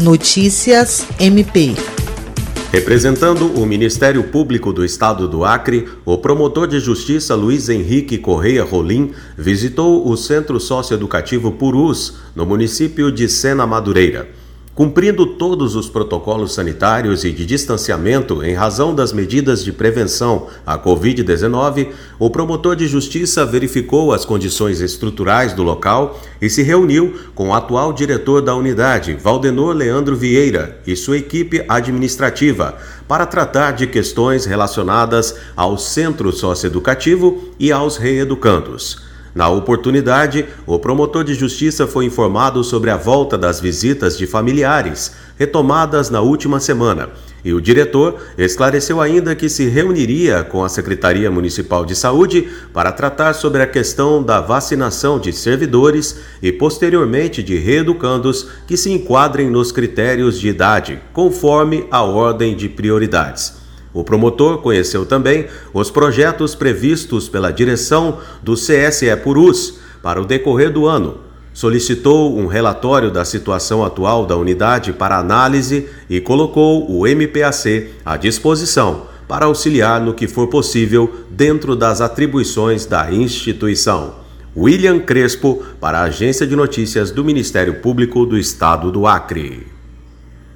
Notícias MP. Representando o Ministério Público do Estado do Acre, o promotor de justiça Luiz Henrique Correia Rolim visitou o Centro Socioeducativo Purus, no município de Sena Madureira. Cumprindo todos os protocolos sanitários e de distanciamento em razão das medidas de prevenção à Covid-19, o promotor de justiça verificou as condições estruturais do local e se reuniu com o atual diretor da unidade, Valdenor Leandro Vieira, e sua equipe administrativa, para tratar de questões relacionadas ao centro socioeducativo e aos reeducandos. Na oportunidade, o promotor de justiça foi informado sobre a volta das visitas de familiares, retomadas na última semana, e o diretor esclareceu ainda que se reuniria com a Secretaria Municipal de Saúde para tratar sobre a questão da vacinação de servidores e, posteriormente, de reeducandos que se enquadrem nos critérios de idade, conforme a ordem de prioridades. O promotor conheceu também os projetos previstos pela direção do CSE Purus para o decorrer do ano. Solicitou um relatório da situação atual da unidade para análise e colocou o MPAC à disposição para auxiliar no que for possível dentro das atribuições da instituição. William Crespo, para a Agência de Notícias do Ministério Público do Estado do Acre.